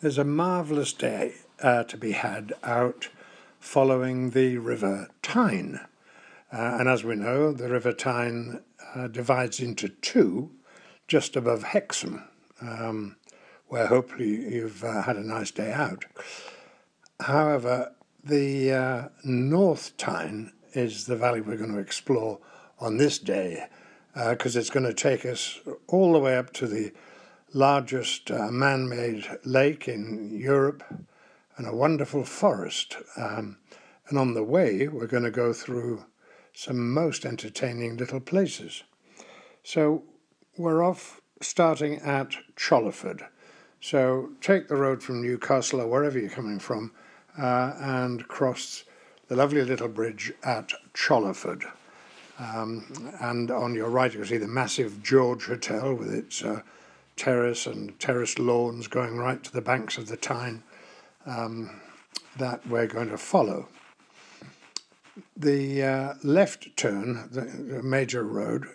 There's a marvellous day uh, to be had out following the River Tyne. Uh, and as we know, the River Tyne uh, divides into two just above Hexham, um, where hopefully you've uh, had a nice day out. However, the uh, North Tyne is the valley we're going to explore on this day because uh, it's going to take us all the way up to the largest uh, man made lake in Europe and a wonderful forest. Um, and on the way, we're going to go through some most entertaining little places. So we're off starting at Chollerford. So take the road from Newcastle or wherever you're coming from uh, and cross the lovely little bridge at Chollerford. Um, and on your right, you'll see the massive George Hotel with its uh, terrace and terraced lawns going right to the banks of the Tyne um, that we're going to follow. The uh, left turn, the, major road,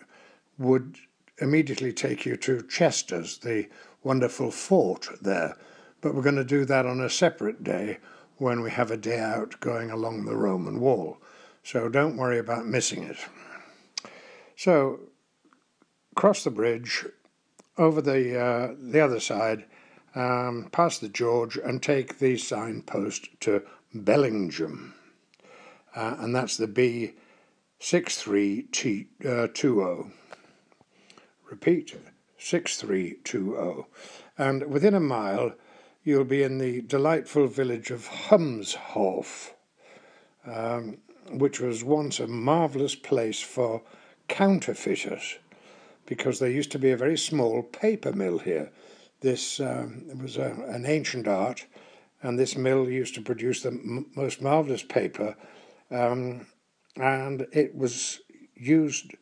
would immediately take you to Chester's, the wonderful fort there. But we're going to do that on a separate day when we have a day out going along the Roman wall. So don't worry about missing it. So cross the bridge, over the uh, the other side, um, past the George, and take the signpost to Bellingham, uh, and that's the B six three T uh, two O. Repeat six three two O, and within a mile you'll be in the delightful village of Humshaugh, um, which was once a marvellous place for counterfeiters because there used to be a very small paper mill here. This um, was a, an ancient art, and this mill used to produce the m- most marvelous paper, um, and it was used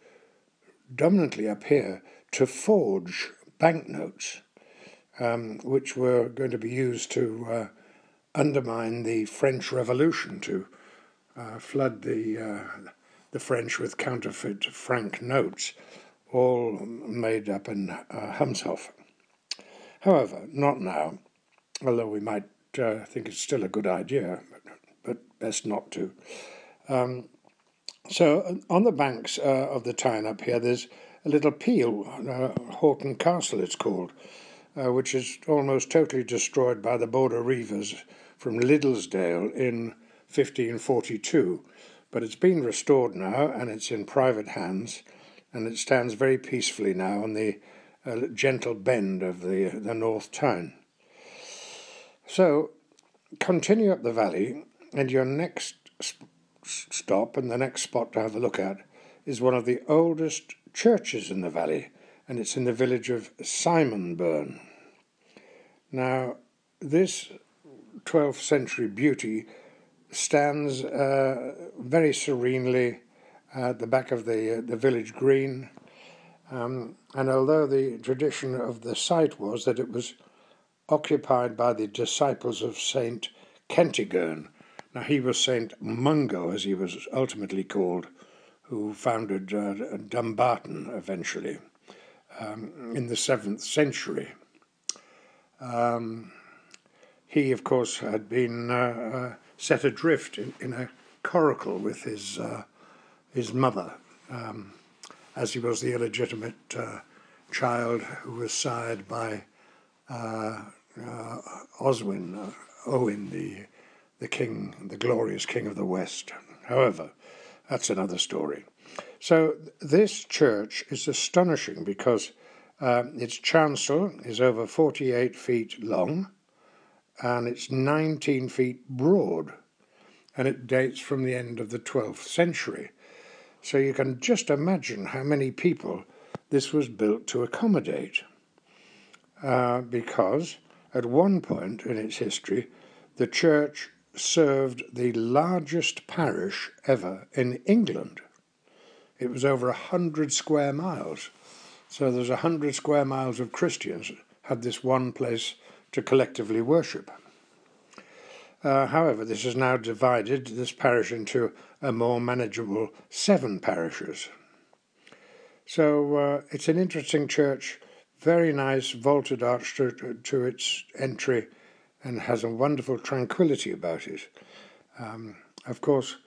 dominantly up here to forge banknotes, um, which were going to be used to uh, undermine the French Revolution, to uh, flood the uh, the French with counterfeit franc notes all made up in uh. However, not now, although we might uh, think it's still a good idea, but, but best not to. Um, so, uh, on the banks uh, of the Tyne up here, there's a little peel, uh, Haughton Castle it's called, uh, which is almost totally destroyed by the Border Reivers from Liddesdale in 1542. But it's been restored now and it's in private hands and it stands very peacefully now on the uh, gentle bend of the, the North Tyne. So, continue up the valley, and your next sp- stop and the next spot to have a look at is one of the oldest churches in the valley, and it's in the village of Simonburn. Now, this 12th century beauty stands uh, very serenely at the back of the, the village green. Um, and although the tradition of the site was that it was occupied by the disciples of Saint Kentigern, now he was Saint Mungo, as he was ultimately called, who founded uh, Dumbarton eventually um, in the seventh century. Um, he, of course, had been uh, uh, set adrift in, in, a coracle with his uh, his mother, um, as he was the illegitimate uh, child who was sired by uh, uh, Oswin, uh, Owen, the, the king, the glorious king of the West. However, that's another story. So this church is astonishing because uh, its chancel is over 48 feet long and it's 19 feet broad, and it dates from the end of the 12th century. So you can just imagine how many people this was built to accommodate. Uh, because at one point in its history, the church served the largest parish ever in England. It was over a hundred square miles. So there's a hundred square miles of Christians had this one place to collectively worship. Uh, however, this has now divided this parish into a more manageable seven parishes. So uh, it's an interesting church, very nice vaulted arch to, to its entry, and has a wonderful tranquility about it. Um, of course,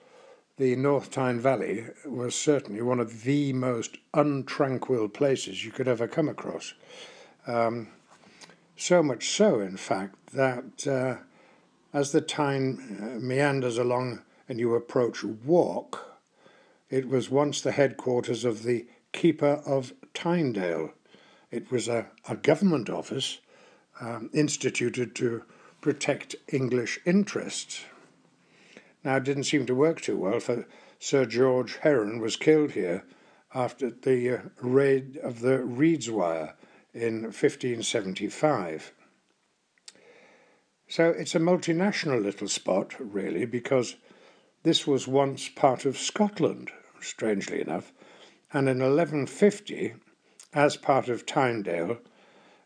the North Tyne Valley was certainly one of the most untranquil places you could ever come across. Um, so much so, in fact, that uh, as the Tyne uh, meanders along and you approach Wark, it was once the headquarters of the Keeper of Tynedale. It was a, a government office um, instituted to protect English interests. Now, it didn't seem to work too well, for Sir George Heron was killed here after the uh, raid of the Reidswire in 1575. So it's a multinational little spot, really, because this was once part of Scotland, strangely enough, and in 1150, as part of Tynedale,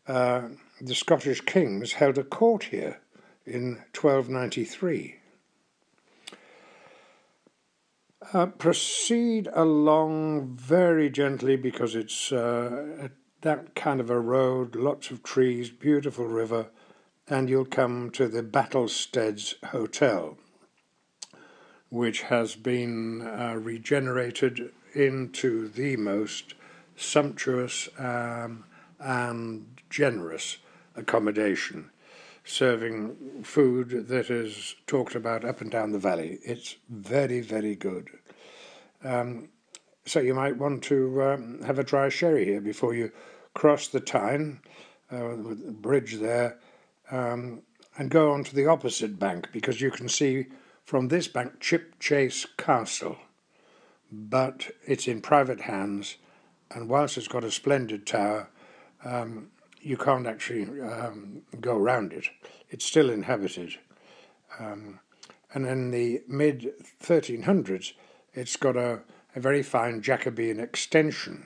uh, the Scottish kings held a court here in 1293. Uh, proceed along very gently because it's uh, that kind of a road, lots of trees, beautiful river, and you'll come to the Battlesteads Hotel, which has been uh, regenerated into the most sumptuous um, and generous accommodation serving food that is talked about up and down the valley. It's very, very good. Um, so you might want to um, have a dry sherry here before you cross the Tyne, uh, the bridge there, um, and go on to the opposite bank because you can see from this bank Chipchase Castle. But it's in private hands, and whilst it's got a splendid tower, um, you can't actually um, go round it. It's still inhabited. Um, and in the mid 1300s, it's got a, a very fine Jacobean extension.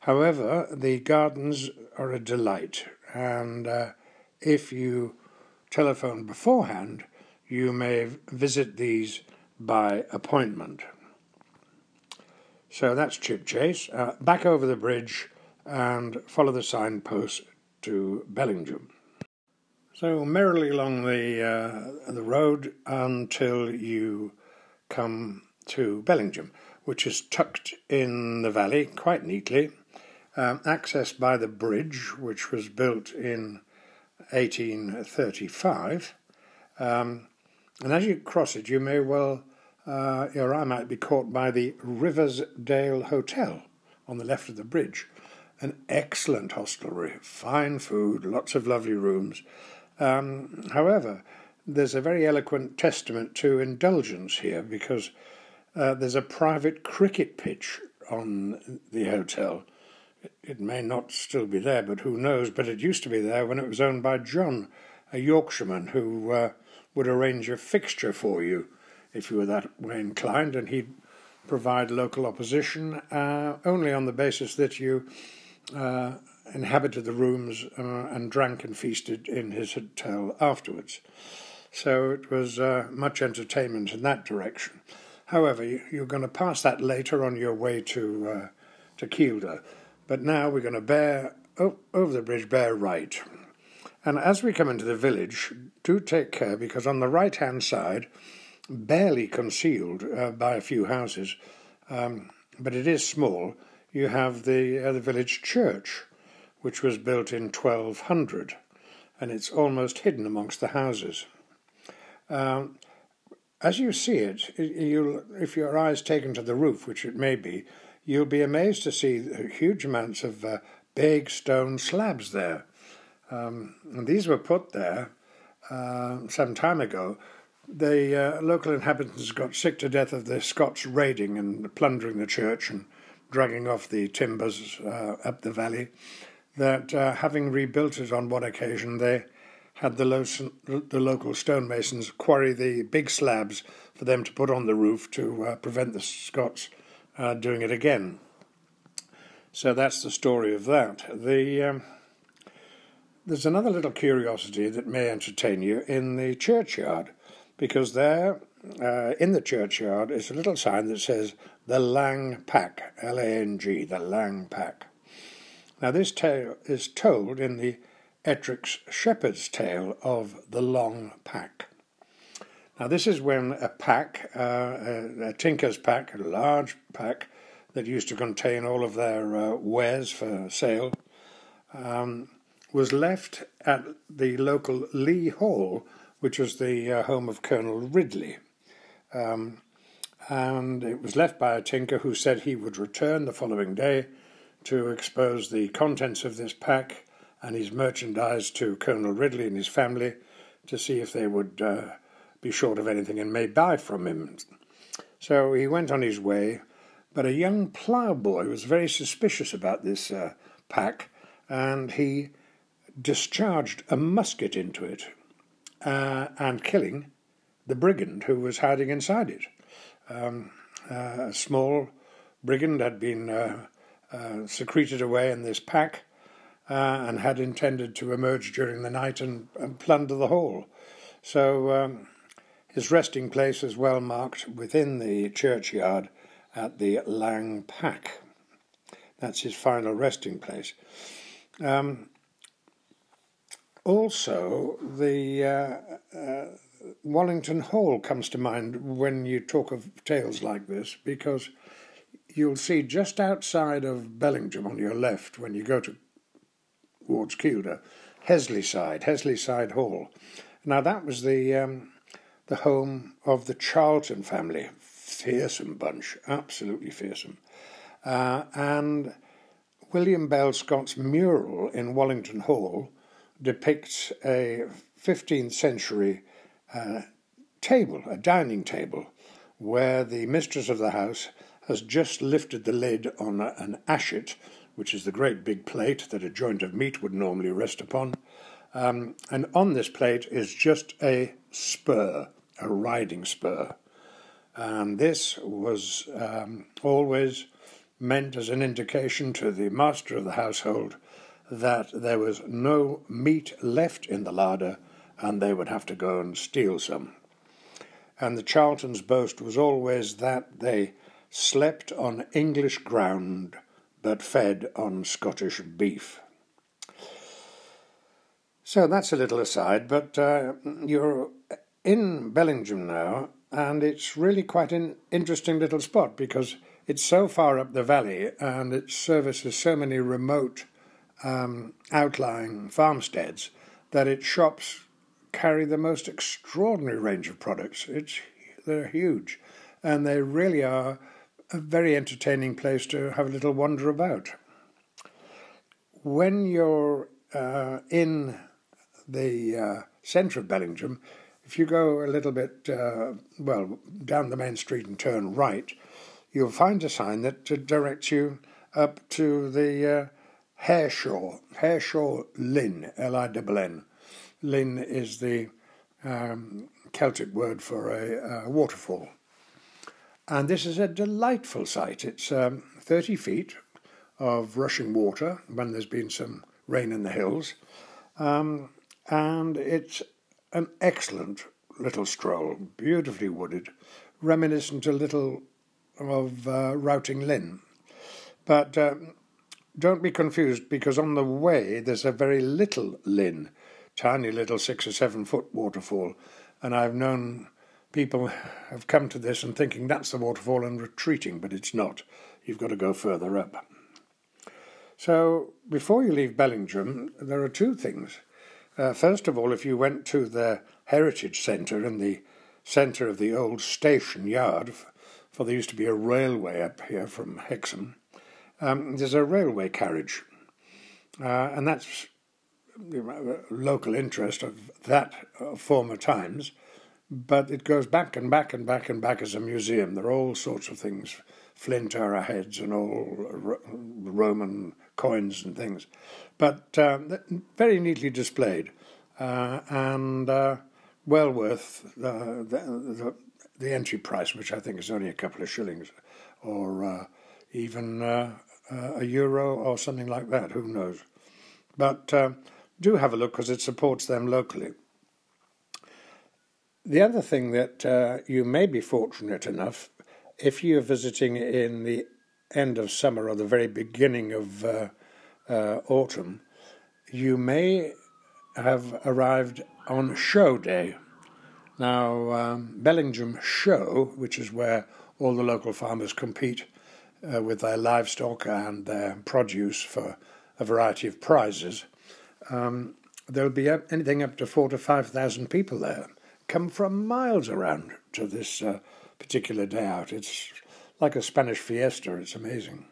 However, the gardens are a delight, and uh, if you telephone beforehand, you may visit these by appointment. So that's Chipchase. Uh, back over the bridge and follow the signpost to Bellingham. So merrily along the uh, the road until you come to Bellingham, which is tucked in the valley quite neatly, um, accessed by the bridge, which was built in 1835. Um, and as you cross it, you may well, uh, your eye might be caught by the Riversdale Hotel on the left of the bridge, an excellent hostelry, fine food, lots of lovely rooms. Um, however, there's a very eloquent testament to indulgence here because uh, there's a private cricket pitch on the hotel. It, may not still be there, but who knows? But it used to be there when it was owned by John, a Yorkshireman who uh, would arrange a fixture for you if you were that way inclined, and he'd provide local opposition uh, only on the basis that you uh, inhabited the rooms uh, and drank and feasted in his hotel afterwards. So it was uh, much entertainment in that direction. However, you're going to pass that later on your way to uh, to Kielder, but now we're going to bear oh, over the bridge, bear right. And as we come into the village, do take care because on the right hand side, barely concealed uh, by a few houses, um, but it is small, you have the, uh, the village church, which was built in 1200, and it's almost hidden amongst the houses. Um, as you see it, if your eyes taken to the roof, which it may be, you'll be amazed to see huge amounts of uh, big stone slabs there. Um, and these were put there uh, some time ago. The uh, local inhabitants got sick to death of the Scots raiding and plundering the church and dragging off the timbers uh, up the valley, that uh, having rebuilt it on one occasion, they had the, lo- the local stonemasons quarry the big slabs for them to put on the roof to uh, prevent the Scots uh, doing it again. So that's the story of that. The um, there's another little curiosity that may entertain you in the churchyard, because there, uh, in the churchyard, is a little sign that says the Lang Pack, L A N G, the Lang Pack. Now, this tale is told in the Ettrick's Shepherd's Tale of the Long Pack. Now, this is when a pack, uh, a, a, tinker's pack, a large pack that used to contain all of their uh, wares for sale, um, was left at the local Lee Hall, which was the uh, home of Colonel Ridley. Um, and it was left by a tinker who said he would return the following day to expose the contents of this pack and his merchandise to Colonel Ridley and his family to see if they would uh, be short of anything and may buy from him. So he went on his way, but a young ploughboy was very suspicious about this uh, pack and he discharged a musket into it uh, and killing the brigand who was hiding inside it. Um, uh, a small brigand had been uh, uh, secreted away in this pack uh, and had intended to emerge during the night and, and plunder the hall. So um, his resting place is well marked within the churchyard at the Lang Pack. That's his final resting place. Um, also, the uh, uh, Wallington Hall comes to mind when you talk of tales like this because you'll see just outside of Bellingham on your left when you go to towards Kielder, Hesleyside, Hesley Side Hall. Now that was the um, the home of the Charlton family, fearsome bunch, absolutely fearsome, uh, and William Bell Scott's mural in Wallington Hall depicts a 15th century uh, table, a dining table, where the mistress of the house has just lifted the lid on a, an ashet, which is the great big plate that a joint of meat would normally rest upon. Um, and on this plate is just a spur, a riding spur. And this was um, always meant as an indication to the master of the household that there was no meat left in the larder and they would have to go and steal some. And the Charltons' boast was always that they slept on English ground but fed on Scottish beef. So that's a little aside, but uh, you're in Bellingham now, and it's really quite an interesting little spot because it's so far up the valley and it services so many remote um, outlying farmsteads that its shops carry the most extraordinary range of products. It's, they're huge, and they really are a very entertaining place to have a little wander about. When you're uh, in the uh, centre of Bellingham, if you go a little bit, uh, well, down the main street and turn right, you'll find a sign that directs you up to the uh, Hareshaw, Hareshaw Linn, L-I-N-N. Linn is the um, Celtic word for a, a waterfall. And this is a delightful sight. It's um, 30 feet of rushing water when there's been some rain in the hills. Um, and it's an excellent little stroll, beautifully wooded, reminiscent a little of uh, Roughting Linn. But um, don't be confused because on the way there's a very little Linn, tiny little six or seven foot waterfall, and I've known people have come to this and thinking that's the waterfall and retreating, but it's not. You've got to go further up. So before you leave Bellingham, there are two things. Uh, first of all, if you went to the Heritage Centre in the centre of the old station yard, for there used to be a railway up here from Hexham, um, there's a railway carriage, uh, and that's local interest of that uh, former times but it goes back and back and back and back as a museum. There are all sorts of things, flint arrowheads and all Roman coins and things, but uh, very neatly displayed uh, and uh, well worth the, the, the, entry price, which I think is only a couple of shillings or uh, even uh, a euro or something like that. Who knows? But do have a look because it supports them locally. The other thing that uh, you may be fortunate enough, if you're visiting in the end of summer or the very beginning of uh, uh, autumn, you may have arrived on show day. Now, um, Bellingham Show, which is where all the local farmers compete uh, with their livestock and their produce for a variety of prizes, um, there'll be anything up to four to five thousand people there. Come from miles around to this uh, particular day out. It's like a Spanish fiesta. It's amazing.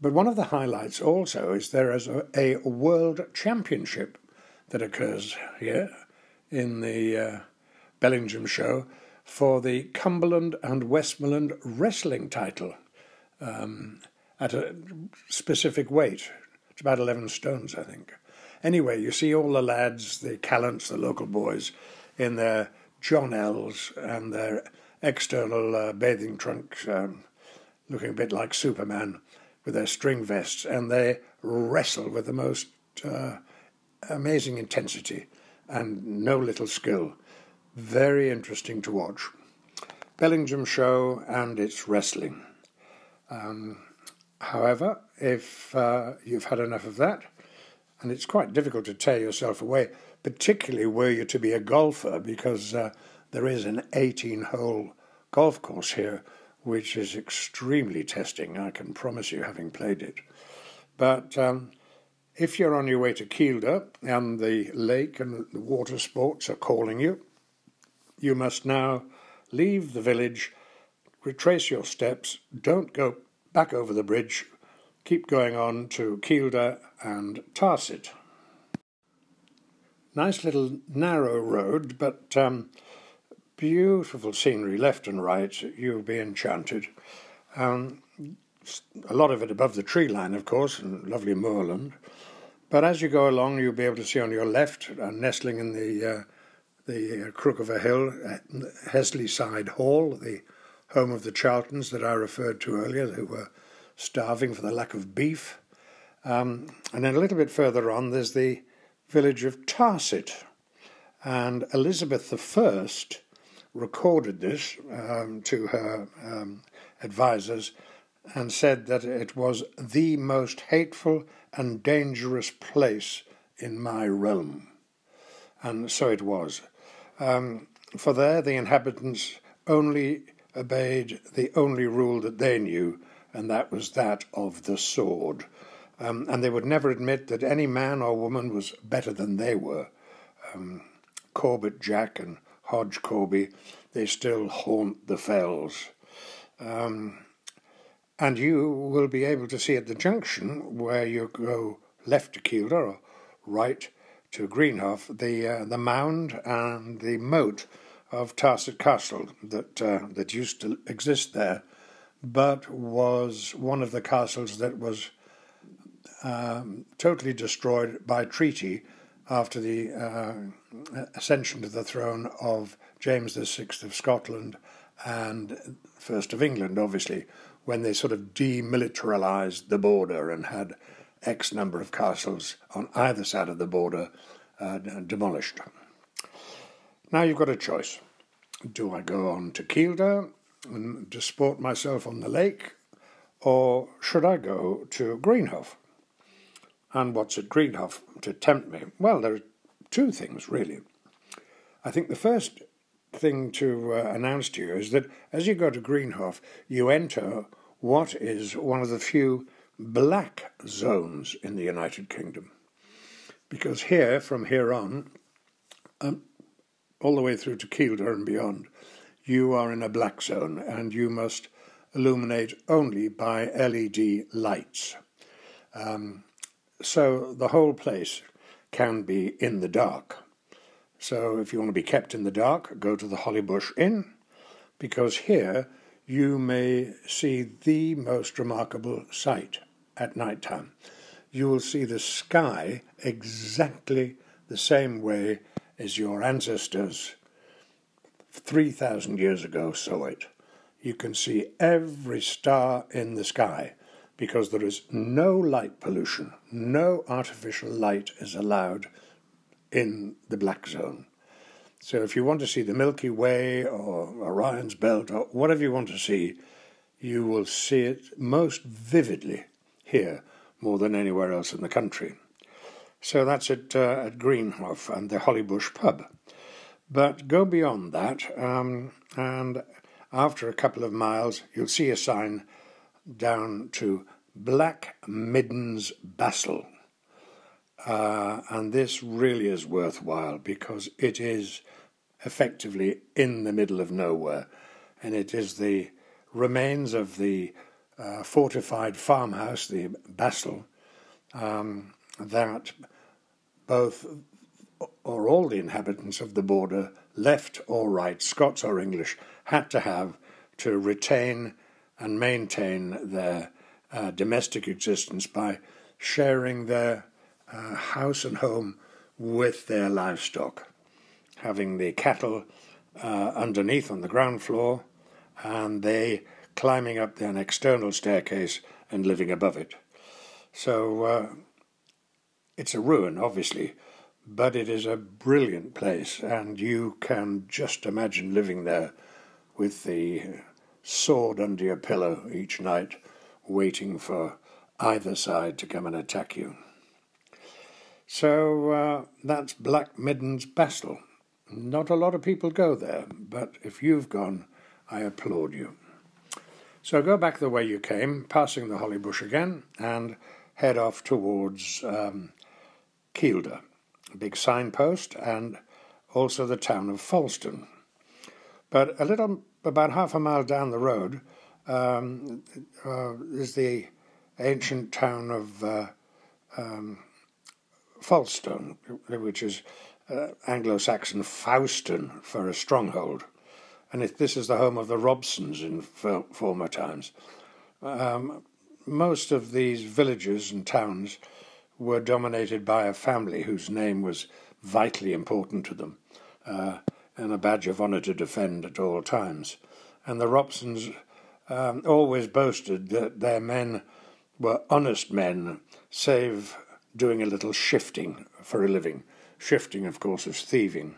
But one of the highlights also is there is a, a world championship that occurs here in the uh, Bellingham show for the Cumberland and Westmorland wrestling title um, at a specific weight. It's about 11 stones, I think. Anyway, you see all the lads, the Callants, the local boys, in their John L's and their external uh, bathing trunks, um, looking a bit like Superman, with their string vests, and they wrestle with the most uh, amazing intensity and no little skill. Very interesting to watch. Bellingham Show and its wrestling. Um, however, if uh, you've had enough of that, and it's quite difficult to tear yourself away, particularly were you to be a golfer, because uh, there is an 18 hole golf course here, which is extremely testing, I can promise you, having played it. But um, if you're on your way to Kielder and the lake and the water sports are calling you, you must now leave the village, retrace your steps, don't go back over the bridge, keep going on to Kielder and Tarset. Nice little narrow road, but um, beautiful scenery left and right. You'll be enchanted. Um, a lot of it above the tree line, of course, and lovely moorland. But as you go along, you'll be able to see on your left, uh, nestling in the uh, the uh, crook of a hill, Hesleyside Hall, the home of the Charltons that I referred to earlier, who were starving for the lack of beef. Um, and then a little bit further on, there's the village of Tarset. And Elizabeth I recorded this um, to her um, advisers and said that it was the most hateful and dangerous place in my realm. And so it was. Um, for there the inhabitants only obeyed the only rule that they knew, and that was that of the sword. Um, and they would never admit that any man or woman was better than they were. Um, Corbett Jack and Hodge Corby, they still haunt the fells. Um, and you will be able to see at the junction where you go left to Kielder or right to Greenhaugh the uh, the mound and the moat of Tarset Castle that uh, that used to exist there, but was one of the castles that was um, totally destroyed by treaty after the uh, ascension to the throne of James VI of Scotland and first of England, obviously, when they sort of demilitarized the border and had X number of castles on either side of the border uh, demolished. Now you've got a choice. Do I go on to Kielder and disport myself on the lake, or should I go to Greenhaugh? And what's at Greenhaugh to tempt me? Well, there are two things, really. I think the first thing to uh, announce to you is that as you go to Greenhaugh, you enter what is one of the few black zones in the United Kingdom. Because here, from here on, um, all the way through to Kielder and beyond, you are in a black zone and you must illuminate only by LED lights. Um, so the whole place can be in the dark. So if you want to be kept in the dark, go to the Hollybush Inn, because here you may see the most remarkable sight at night time. You will see the sky exactly the same way as your ancestors 3,000 years ago saw it. You can see every star in the sky because there is no light pollution, no artificial light is allowed in the black zone. So if you want to see the Milky Way or Orion's Belt or whatever you want to see, you will see it most vividly here more than anywhere else in the country. So that's at, uh, at Greenhaugh and the Hollybush pub. But go beyond that, um, and after a couple of miles, you'll see a sign down to Black Middens Bastle. Uh, and this really is worthwhile because it is effectively in the middle of nowhere. And it is the remains of the uh, fortified farmhouse, the Bastle, um, that both or all the inhabitants of the border, left or right, Scots or English, had to have to retain and maintain their uh, domestic existence by sharing their uh, house and home with their livestock, having the cattle uh, underneath on the ground floor, and they climbing up an external staircase and living above it. So uh, it's a ruin, obviously, but it is a brilliant place, and you can just imagine living there with the sword under your pillow each night, waiting for either side to come and attack you. So uh, that's Black Middens Bastle. Not a lot of people go there, but if you've gone, I applaud you. So go back the way you came, passing the holly bush again, and head off towards um, Kielder a big signpost, and also the town of Falstone. But a little, about half a mile down the road, um, uh, is the ancient town of uh, um, Falstone, which is uh, Anglo-Saxon Fauston for a stronghold, and it, this is the home of the Robsons in former times. Um, most of these villages and towns were dominated by a family whose name was vitally important to them uh, and a badge of honour to defend at all times. And the Robsons um, always boasted that their men were honest men, save doing a little shifting for a living. Shifting, of course, is thieving.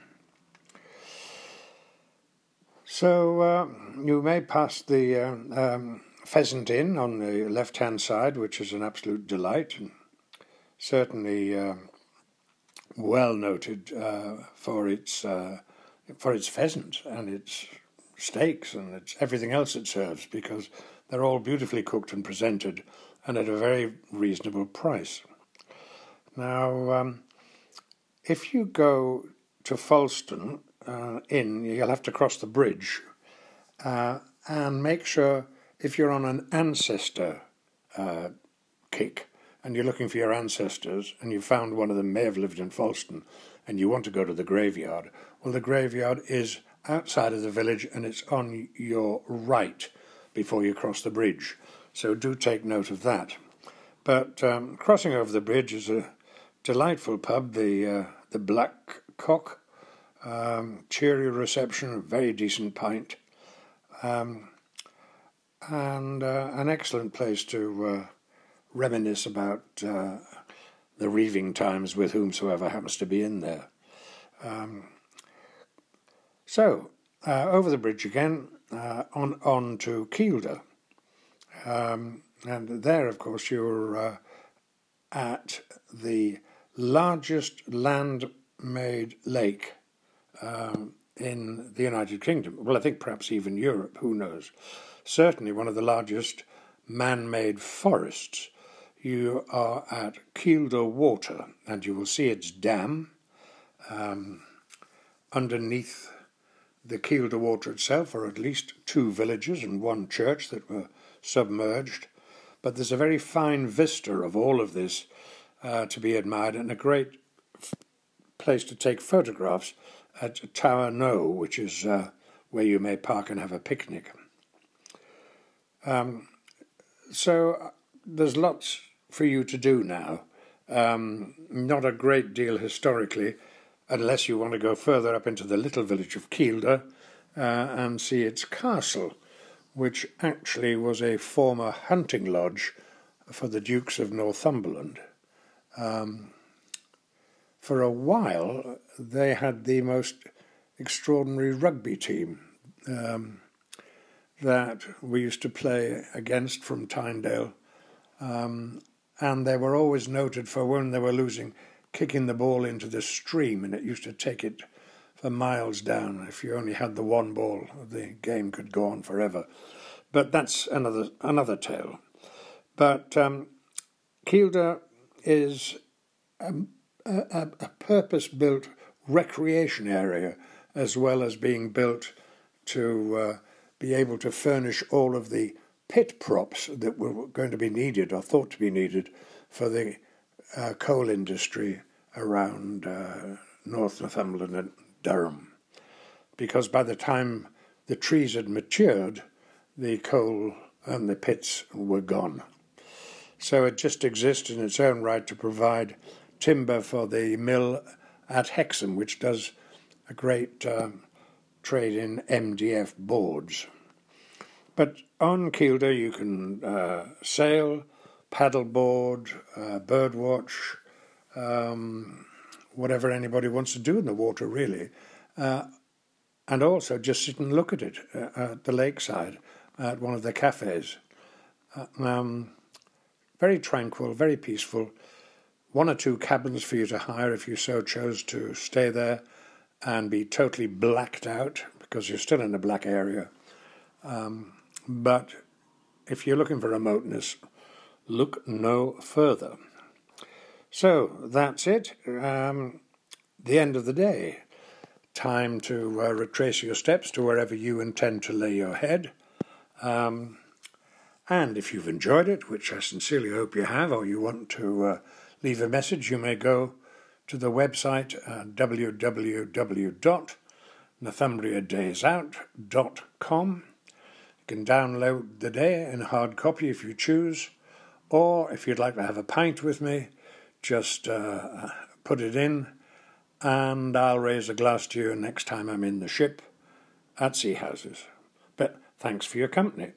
So uh, you may pass the uh, um, Pheasant Inn on the left hand side, which is an absolute delight. And certainly uh, well noted uh, for its uh, for its pheasant and its steaks and its everything else it serves because they're all beautifully cooked and presented and at a very reasonable price. Now, um, if you go to Falstone uh, Inn, you'll have to cross the bridge uh, and make sure if you're on an ancestor uh, kick and you're looking for your ancestors and you found one of them may have lived in Falstone and you want to go to the graveyard, well, the graveyard is outside of the village and it's on your right before you cross the bridge. So do take note of that. But um, crossing over the bridge is a delightful pub, the uh, the Black Cock. Um, cheery reception, a very decent pint, um, and uh, an excellent place to uh, reminisce about uh, the reaving times with whomsoever happens to be in there. Um, so, uh, over the bridge again, uh, on, on to Kielder. Um, and there, of course, you're uh, at the largest land made lake um, in the United Kingdom. Well, I think perhaps even Europe, who knows? Certainly one of the largest man made forests you are at Kielder Water, and you will see its dam um, underneath the Kielder Water itself are at least two villages and one church that were submerged. But there's a very fine vista of all of this uh, to be admired and a great f- place to take photographs at Tower Knowe, which is uh, where you may park and have a picnic. Um, so uh, there's lots for you to do now. Um, not a great deal historically, unless you want to go further up into the little village of Kielder uh, and see its castle, which actually was a former hunting lodge for the Dukes of Northumberland. Um, for a while, they had the most extraordinary rugby team um, that we used to play against from Tynedale. Um, and they were always noted for when they were losing kicking the ball into the stream, and it used to take it for miles down. If you only had the one ball, the game could go on forever. But that's another another tale. But um, Kielder is a, a, a purpose-built recreation area as well as being built to uh, be able to furnish all of the pit props that were going to be needed or thought to be needed for the uh, coal industry around uh, North Northumberland and Durham. Because by the time the trees had matured, the coal and the pits were gone. So it just exists in its own right to provide timber for the mill at Hexham, which does a great um, trade in MDF boards. But on Kielder, you can uh, sail, paddleboard, uh, birdwatch, um, whatever anybody wants to do in the water, really. Uh, and also just sit and look at it uh, at the lakeside at one of the cafes. Uh, um, very tranquil, very peaceful. One or two cabins for you to hire if you so chose to stay there and be totally blacked out because you're still in a black area. Um, but if you're looking for remoteness, look no further. So that's it. Um, the end of the day. Time to uh, retrace your steps to wherever you intend to lay your head. Um, and if you've enjoyed it, which I sincerely hope you have, or you want to uh, leave a message, you may go to the website uh, www.northumbriadaysout.com can download the day in hard copy if you choose, or if you'd like to have a pint with me, just uh, put it in, and I'll raise a glass to you next time I'm in the ship at Seahouses. But thanks for your company.